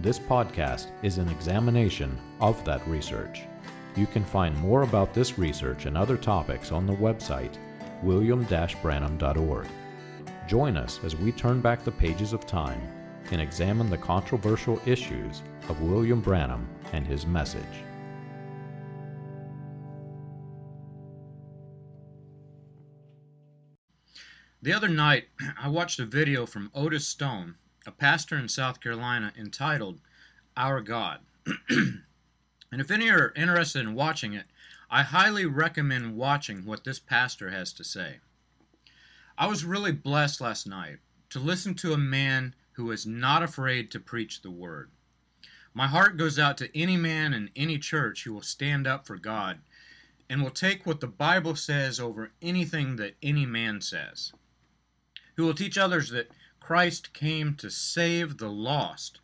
This podcast is an examination of that research. You can find more about this research and other topics on the website william-branham.org. Join us as we turn back the pages of time and examine the controversial issues of William Branham and his message. The other night, I watched a video from Otis Stone, a pastor in South Carolina, entitled Our God. and if any are interested in watching it, I highly recommend watching what this pastor has to say. I was really blessed last night to listen to a man who is not afraid to preach the word. My heart goes out to any man in any church who will stand up for God and will take what the Bible says over anything that any man says. Who will teach others that Christ came to save the lost,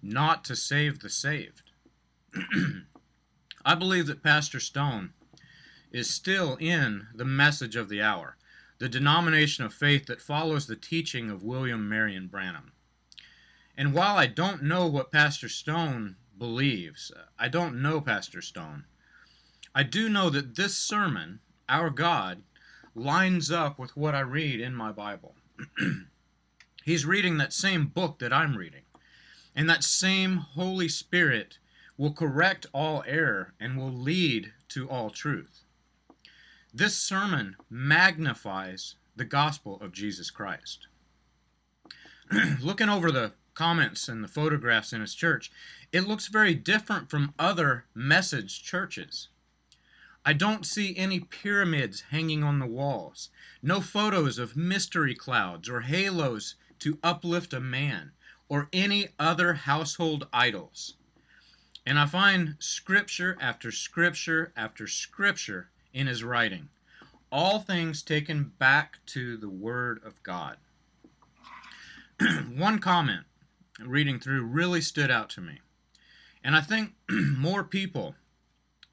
not to save the saved. I believe that Pastor Stone is still in the message of the hour, the denomination of faith that follows the teaching of William Marion Branham. And while I don't know what Pastor Stone believes, I don't know Pastor Stone, I do know that this sermon, Our God, lines up with what I read in my Bible. He's reading that same book that I'm reading. And that same Holy Spirit will correct all error and will lead to all truth. This sermon magnifies the gospel of Jesus Christ. Looking over the comments and the photographs in his church, it looks very different from other message churches. I don't see any pyramids hanging on the walls, no photos of mystery clouds or halos to uplift a man, or any other household idols. And I find scripture after scripture after scripture in his writing, all things taken back to the Word of God. One comment reading through really stood out to me. And I think more people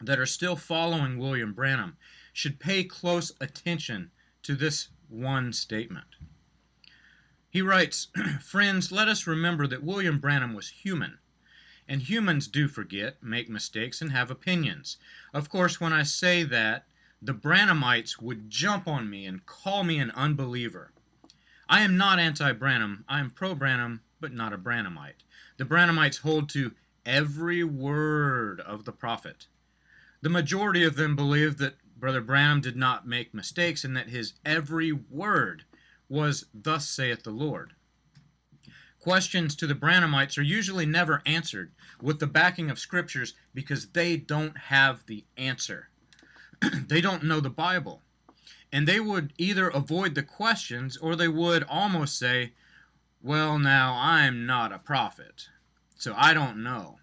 that are still following William Branham should pay close attention to this one statement. He writes, Friends, let us remember that William Branham was human and humans do forget, make mistakes, and have opinions. Of course, when I say that, the Branhamites would jump on me and call me an unbeliever. I am not anti Branham, I am pro Branham, but not a Branhamite. The Branhamites hold to every word of the prophet. The majority of them believe that Brother Branham did not make mistakes and that his every word was, Thus saith the Lord. Questions to the Branhamites are usually never answered with the backing of scriptures because they don't have the answer. they don't know the Bible. And they would either avoid the questions or they would almost say, Well, now, I'm not a prophet, so I don't know.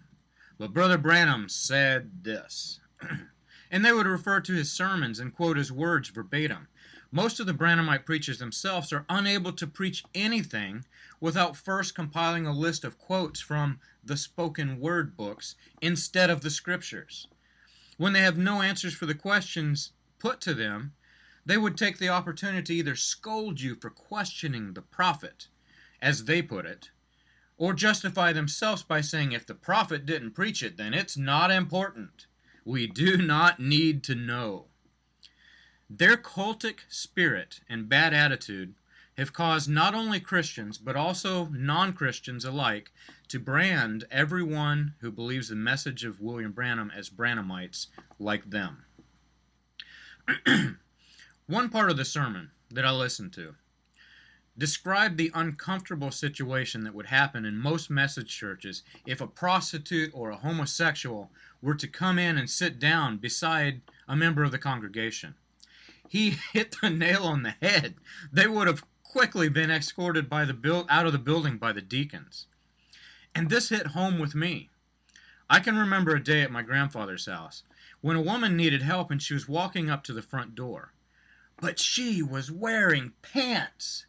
But Brother Branham said this. and they would refer to his sermons and quote his words verbatim. Most of the Branhamite preachers themselves are unable to preach anything without first compiling a list of quotes from the spoken word books instead of the scriptures. When they have no answers for the questions put to them, they would take the opportunity to either scold you for questioning the prophet, as they put it, or justify themselves by saying if the prophet didn't preach it, then it's not important. We do not need to know. Their cultic spirit and bad attitude have caused not only Christians, but also non Christians alike, to brand everyone who believes the message of William Branham as Branhamites like them. One part of the sermon that I listened to described the uncomfortable situation that would happen in most message churches if a prostitute or a homosexual were to come in and sit down beside a member of the congregation. He hit the nail on the head. They would have quickly been escorted by the out of the building by the deacons. And this hit home with me. I can remember a day at my grandfather's house when a woman needed help and she was walking up to the front door. But she was wearing pants.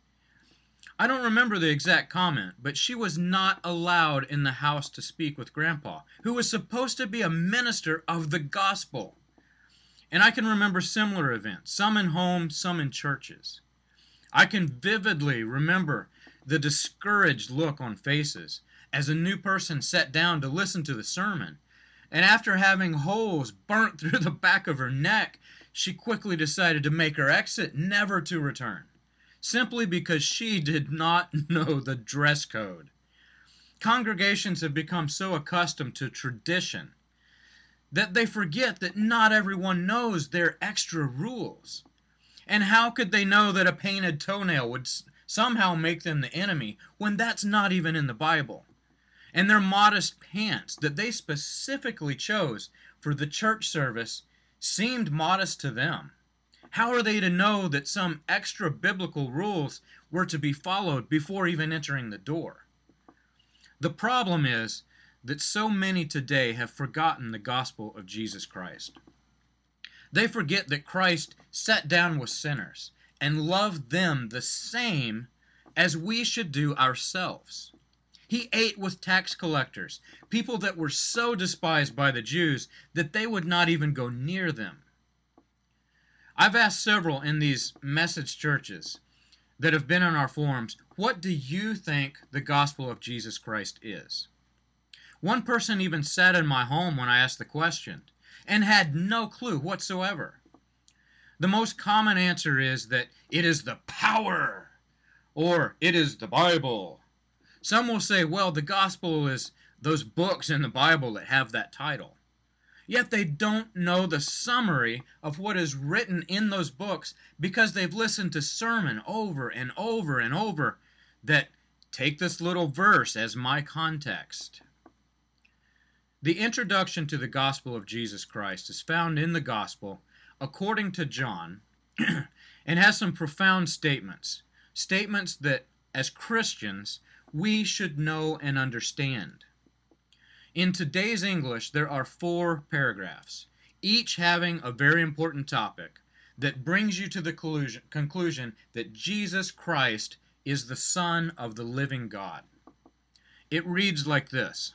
I don't remember the exact comment, but she was not allowed in the house to speak with Grandpa, who was supposed to be a minister of the gospel. And I can remember similar events, some in homes, some in churches. I can vividly remember the discouraged look on faces as a new person sat down to listen to the sermon. And after having holes burnt through the back of her neck, she quickly decided to make her exit, never to return, simply because she did not know the dress code. Congregations have become so accustomed to tradition that they forget that not everyone knows their extra rules. And how could they know that a painted toenail would somehow make them the enemy when that's not even in the Bible? and their modest pants that they specifically chose for the church service seemed modest to them. How are they to know that some extra biblical rules were to be followed before even entering the door? The problem is that so many today have forgotten the gospel of Jesus Christ. They forget that Christ sat down with sinners and loved them the same as we should do ourselves. He ate with tax collectors, people that were so despised by the Jews that they would not even go near them. I've asked several in these message churches that have been on our forums, what do you think the gospel of Jesus Christ is? One person even sat in my home when I asked the question and had no clue whatsoever. The most common answer is that it is the power, or it is the Bible, some will say, well, the gospel is those books in the Bible that have that title. Yet they don't know the summary of what is written in those books because they've listened to sermon over and over and over that take this little verse as my context. The introduction to the gospel of Jesus Christ is found in the gospel according to John and has some profound statements. Statements that, as Christians, we should know and understand. In today's English, there are four paragraphs, each having a very important topic that brings you to the conclusion that Jesus Christ is the Son of the living God. It reads like this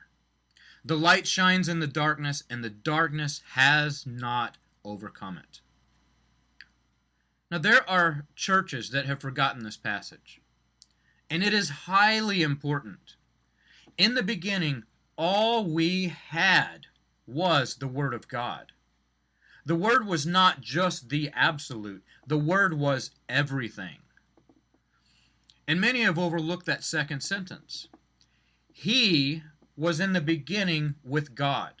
The light shines in the darkness, and the darkness has not overcome it. Now, there are churches that have forgotten this passage, and it is highly important in the beginning, all we had was the Word of God. The Word was not just the absolute, the Word was everything. And many have overlooked that second sentence. He was in the beginning with God.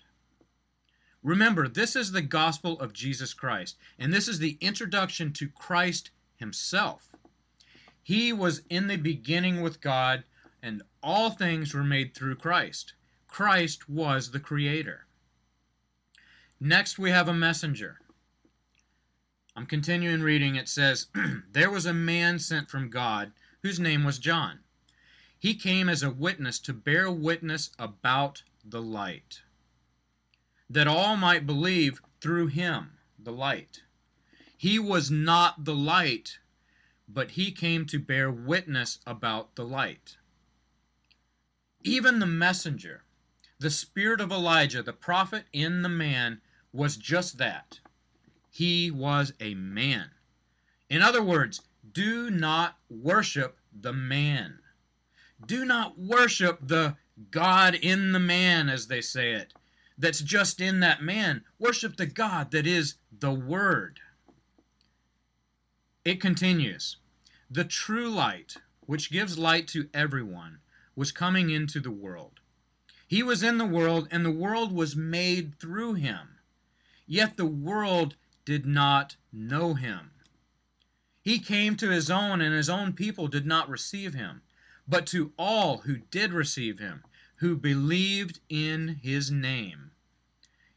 Remember, this is the gospel of Jesus Christ, and this is the introduction to Christ Himself. He was in the beginning with God, and all things were made through Christ. Christ was the Creator. Next, we have a messenger. I'm continuing reading. It says, There was a man sent from God whose name was John. He came as a witness to bear witness about the light, that all might believe through him, the light. He was not the light, but he came to bear witness about the light. Even the messenger, the spirit of Elijah, the prophet in the man, was just that. He was a man. In other words, do not worship the man. Do not worship the God in the man, as they say it, that's just in that man. Worship the God that is the Word. It continues The true light, which gives light to everyone, was coming into the world. He was in the world, and the world was made through him. Yet the world did not know him. He came to his own, and his own people did not receive him. But to all who did receive him, who believed in his name,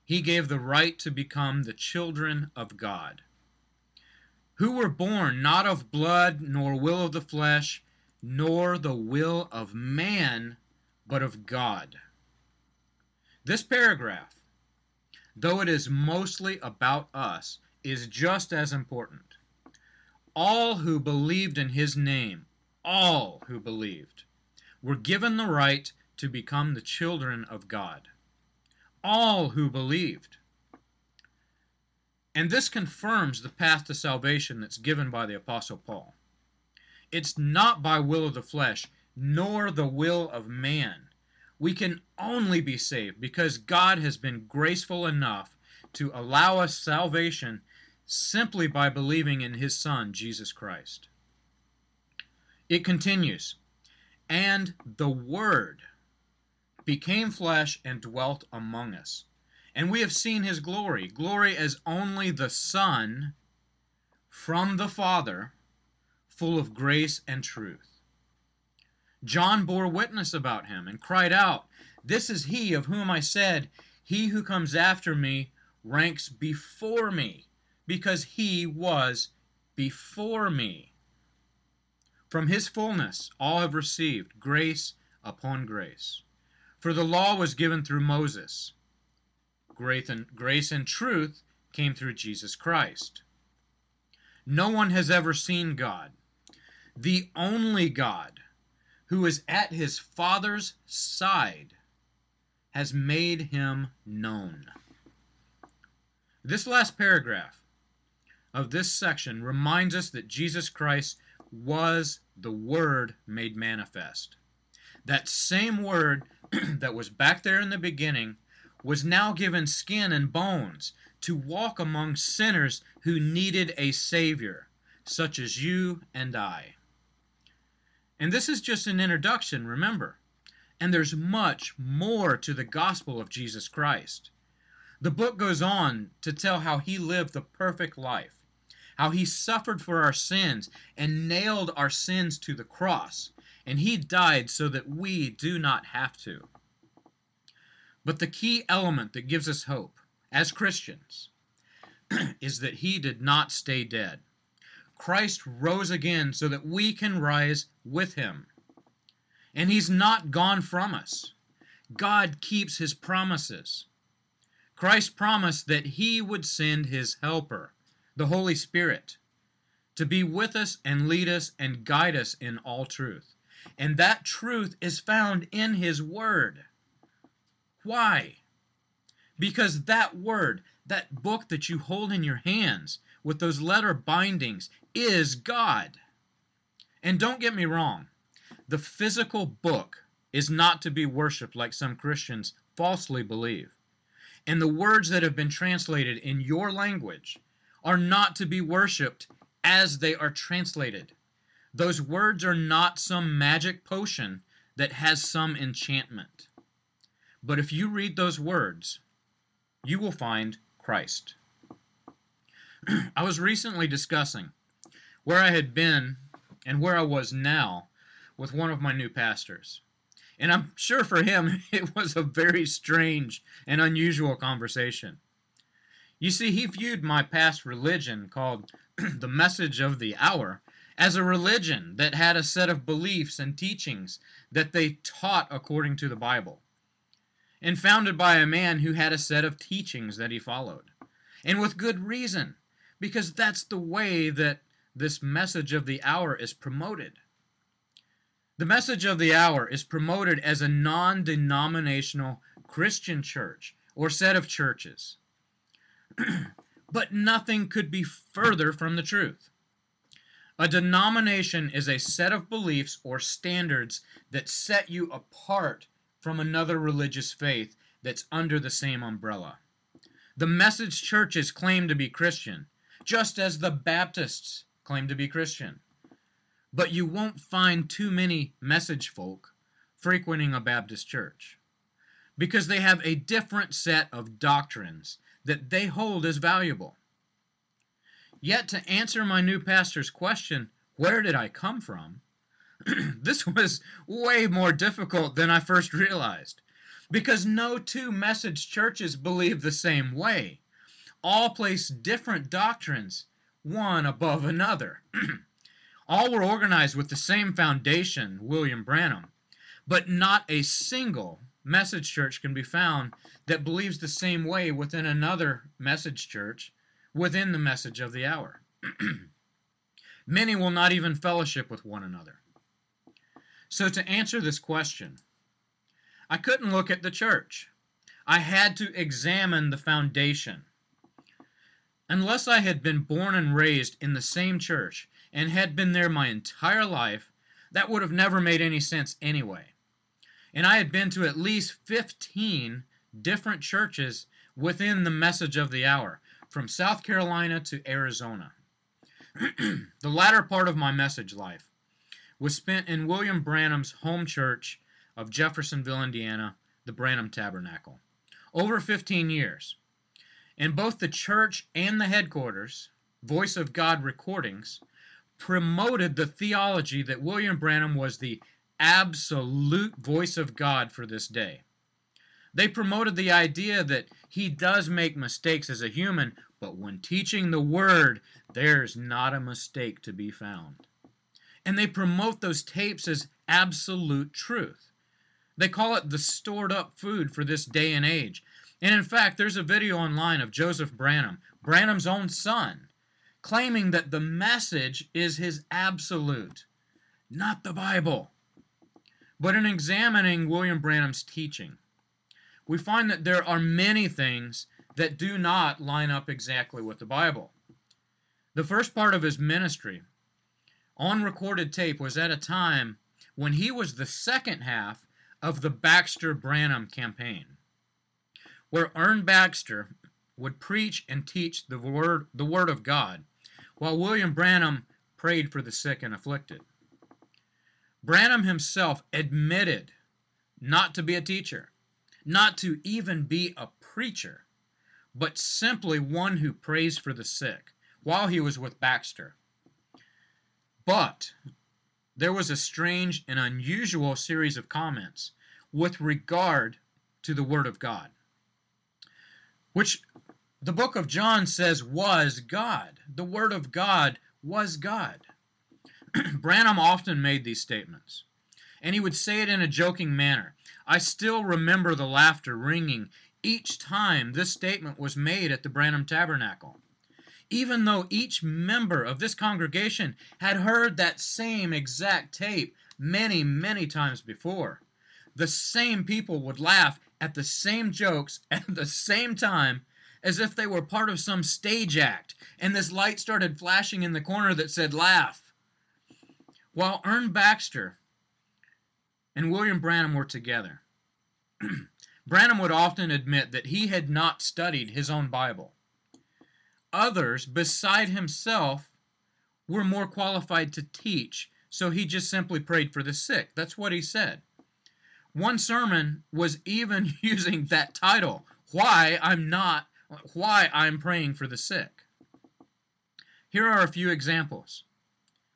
he gave the right to become the children of God who were born not of blood, nor will of the flesh, nor the will of man, but of God. This paragraph, though it is mostly about us, is just as important. All who believed in his name, all who believed, were given the right to become the children of God. All who believed. And this confirms the path to salvation that's given by the Apostle Paul. It's not by will of the flesh, nor the will of man. We can only be saved because God has been graceful enough to allow us salvation simply by believing in his Son, Jesus Christ. It continues, and the Word became flesh and dwelt among us and we have seen his glory, glory as only the Son from the Father, full of grace and truth. John bore witness about him and cried out, This is he of whom I said, He who comes after me ranks before me, because he was before me. From his fullness all have received grace upon grace. For the law was given through Moses grace and, grace and truth came through Jesus Christ. No one has ever seen God. The only God who is at his Father's side has made him known. This last paragraph of this section reminds us that Jesus Christ was the Word made manifest. That same Word that was back there in the beginning was now given skin and bones to walk among sinners who needed a Savior, such as you and I. And this is just an introduction, remember. And there's much more to the gospel of Jesus Christ. The book goes on to tell how he lived the perfect life, how he suffered for our sins and nailed our sins to the cross, and he died so that we do not have to. But the key element that gives us hope as Christians is that he did not stay dead. Christ rose again so that we can rise with him. And he's not gone from us. God keeps his promises. Christ promised that he would send his helper, the Holy Spirit, to be with us and lead us and guide us in all truth. And that truth is found in his word. Why? Because that word, that book that you hold in your hands with those letter bindings, is God. And don't get me wrong, the physical book is not to be worshiped like some Christians falsely believe. And the words that have been translated in your language are not to be worshiped as they are translated. Those words are not some magic potion that has some enchantment. But if you read those words, you will find Christ. I was recently discussing where I had been and where I was now with one of my new pastors. And I'm sure for him it was a very strange and unusual conversation. You see, he viewed my past religion, called the Message of the Hour, as a religion that had a set of beliefs and teachings that they taught according to the Bible and founded by a man who had a set of teachings that he followed. And with good reason, because that's the way that this message of the hour is promoted. The message of the hour is promoted as a non denominational Christian church or set of churches. but nothing could be further from the truth. A denomination is a set of beliefs or standards that set you apart from another religious faith that's under the same umbrella. The message churches claim to be Christian, just as the Baptists claim to be Christian. But you won't find too many message folk frequenting a Baptist church because they have a different set of doctrines that they hold as valuable. Yet, to answer my new pastor's question, where did I come from? this was way more difficult than I first realized because no two message churches believe the same way. All place different doctrines, one above another. All were organized with the same foundation, William Branham, but not a single message church can be found that believes the same way within another message church within the message of the hour. Many will not even fellowship with one another. So, to answer this question, I couldn't look at the church. I had to examine the foundation. Unless I had been born and raised in the same church and had been there my entire life, that would have never made any sense anyway. And I had been to at least 15 different churches within the message of the hour, from South Carolina to Arizona. the latter part of my message life was spent in William Branham's home church of Jeffersonville, Indiana, the Branham Tabernacle, over 15 years. In both the church and the headquarters, Voice of God recordings promoted the theology that William Branham was the absolute voice of God for this day. They promoted the idea that he does make mistakes as a human, but when teaching the Word, there's not a mistake to be found. And they promote those tapes as absolute truth. They call it the stored up food for this day and age. And in fact, there's a video online of Joseph Branham, Branham's own son, claiming that the message is his absolute, not the Bible. But in examining William Branham's teaching, we find that there are many things that do not line up exactly with the Bible. The first part of his ministry on recorded tape was at a time when he was the second half of the Baxter Branham campaign, where Ern Baxter would preach and teach the word, the word of God, while William Branham prayed for the sick and afflicted. Branham himself admitted not to be a teacher, not to even be a preacher, but simply one who prays for the sick while he was with Baxter. But there was a strange and unusual series of comments with regard to the Word of God, which the book of John says was God. The Word of God was God. Branham often made these statements, and he would say it in a joking manner. I still remember the laughter ringing each time this statement was made at the Branham Tabernacle even though each member of this congregation had heard that same exact tape many, many times before. The same people would laugh at the same jokes at the same time as if they were part of some stage act, and this light started flashing in the corner that said laugh. While Ern Baxter and William Branham were together, Branham would often admit that he had not studied his own Bible others beside himself were more qualified to teach, so he just simply prayed for the sick. That's what he said. One sermon was even using that title, Why I'm Not, Why I'm Praying for the Sick. Here are a few examples.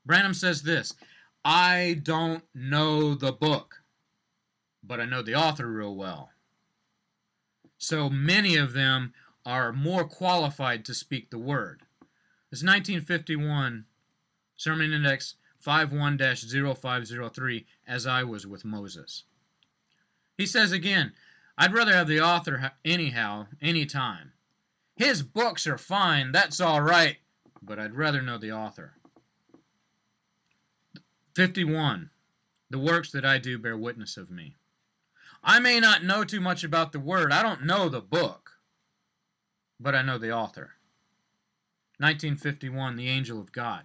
Branham says this I don't know the book, but I know the author real well. So many of them are more qualified to speak the word. This 1951 Sermon Index 51 0503, as I was with Moses. He says again, I'd rather have the author anyhow, anytime. His books are fine, that's all right, but I'd rather know the author. 51. The works that I do bear witness of me. I may not know too much about the Word. I don't know the book, but I know the author. 1951, The Angel of God.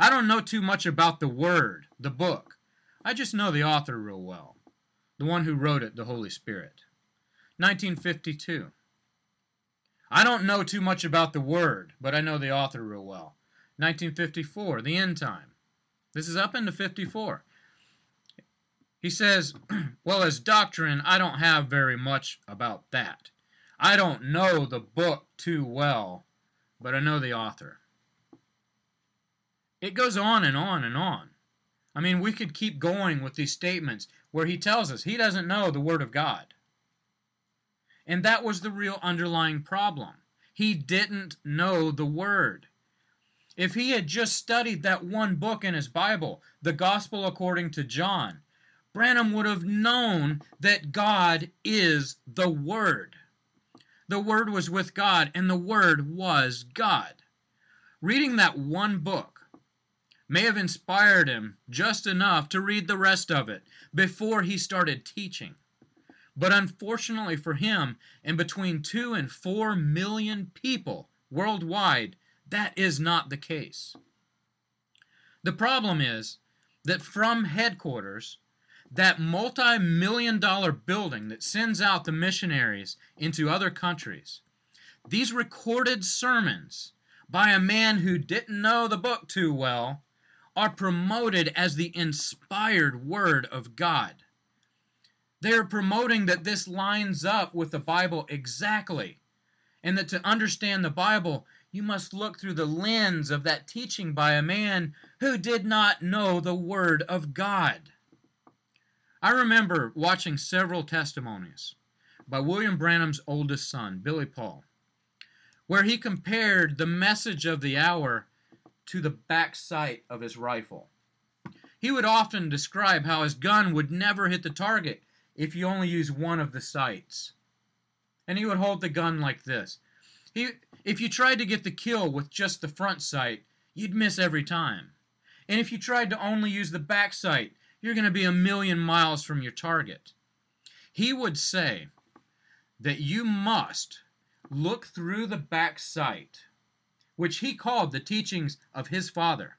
I don't know too much about the Word, the book. I just know the author real well. The one who wrote it, the Holy Spirit. 1952. I don't know too much about the Word, but I know the author real well. 1954, The End Time. This is up into 54. He says, Well, as doctrine, I don't have very much about that. I don't know the book too well, but I know the author. It goes on and on and on. I mean, we could keep going with these statements where he tells us he doesn't know the Word of God. And that was the real underlying problem. He didn't know the Word. If he had just studied that one book in his Bible, the Gospel according to John, Branham would have known that God is the Word. The Word was with God, and the Word was God. Reading that one book may have inspired him just enough to read the rest of it before he started teaching. But unfortunately for him, and between two and four million people worldwide, that is not the case. The problem is that from headquarters, that multi million dollar building that sends out the missionaries into other countries, these recorded sermons by a man who didn't know the book too well are promoted as the inspired word of God. They're promoting that this lines up with the Bible exactly, and that to understand the Bible, you must look through the lens of that teaching by a man who did not know the Word of God. I remember watching several testimonies by William Branham's oldest son, Billy Paul, where he compared the message of the hour to the back sight of his rifle. He would often describe how his gun would never hit the target if you only use one of the sights. And he would hold the gun like this. He, if you tried to get the kill with just the front sight, you'd miss every time. And if you tried to only use the back sight, you're going to be a million miles from your target. He would say that you must look through the back sight, which he called the teachings of his father.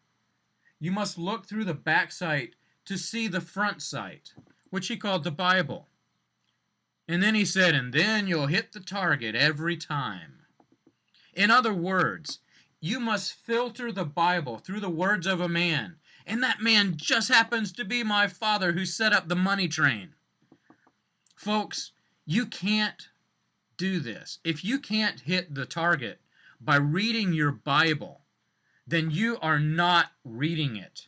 You must look through the back sight to see the front sight, which he called the Bible. And then he said, and then you'll hit the target every time. In other words, you must filter the Bible through the words of a man and that man just happens to be my father who set up the money train. Folks, you can't do this. If you can't hit the target by reading your Bible, then you are not reading it.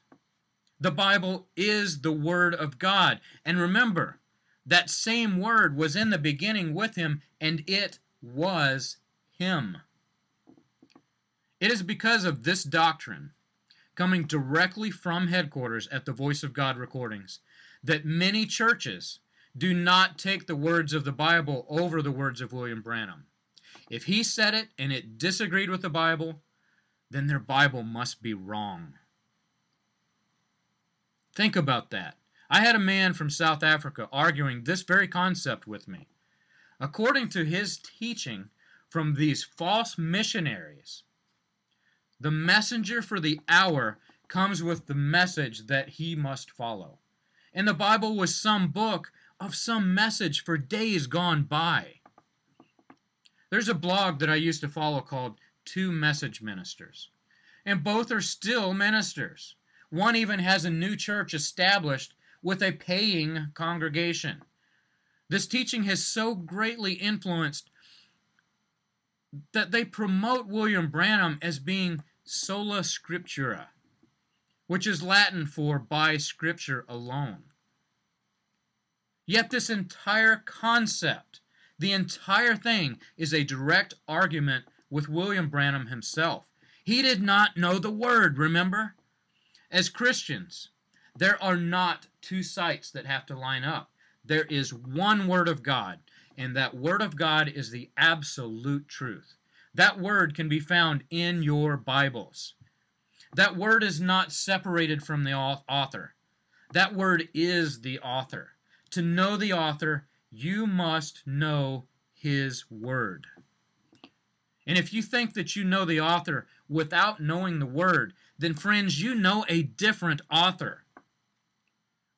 The Bible is the Word of God. And remember, that same Word was in the beginning with Him, and it was Him. It is because of this doctrine coming directly from headquarters at the Voice of God recordings that many churches do not take the words of the Bible over the words of William Branham. If he said it and it disagreed with the Bible, then their Bible must be wrong. Think about that. I had a man from South Africa arguing this very concept with me. According to his teaching from these false missionaries, the messenger for the hour comes with the message that he must follow. And the Bible was some book of some message for days gone by. There's a blog that I used to follow called Two Message Ministers, and both are still ministers. One even has a new church established with a paying congregation. This teaching has so greatly influenced that they promote William Branham as being sola scriptura, which is Latin for by scripture alone. Yet this entire concept, the entire thing, is a direct argument with William Branham himself. He did not know the word, remember? As Christians, there are not two sights that have to line up. There is one word of God, and that word of God is the absolute truth. That word can be found in your Bibles. That word is not separated from the author. That word is the author. To know the author, you must know his word. And if you think that you know the author without knowing the word, then friends, you know a different author.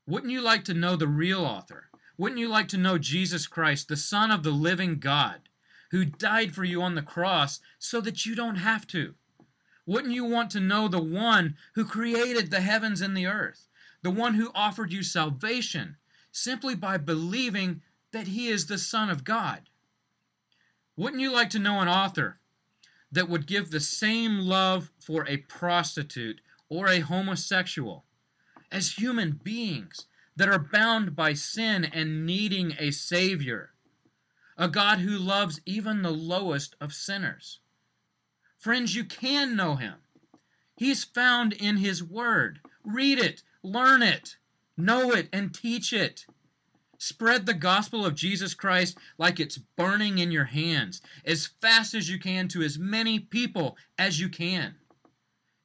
Wouldn't you like to know the real author? Wouldn't you like to know Jesus Christ, the Son of the living God, who died for you on the cross so that you don't have to? Wouldn't you want to know the one who created the heavens and the earth, the one who offered you salvation simply by believing that he is the Son of God? Wouldn't you like to know an author that would give the same love for a prostitute or a homosexual as human beings that are bound by sin and needing a Savior? A God who loves even the lowest of sinners. Friends, you can know him. He's found in his word. Read it, learn it, know it, and teach it. Spread the gospel of Jesus Christ like it's burning in your hands as fast as you can to as many people as you can.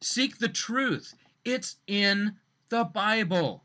Seek the truth, it's in the Bible.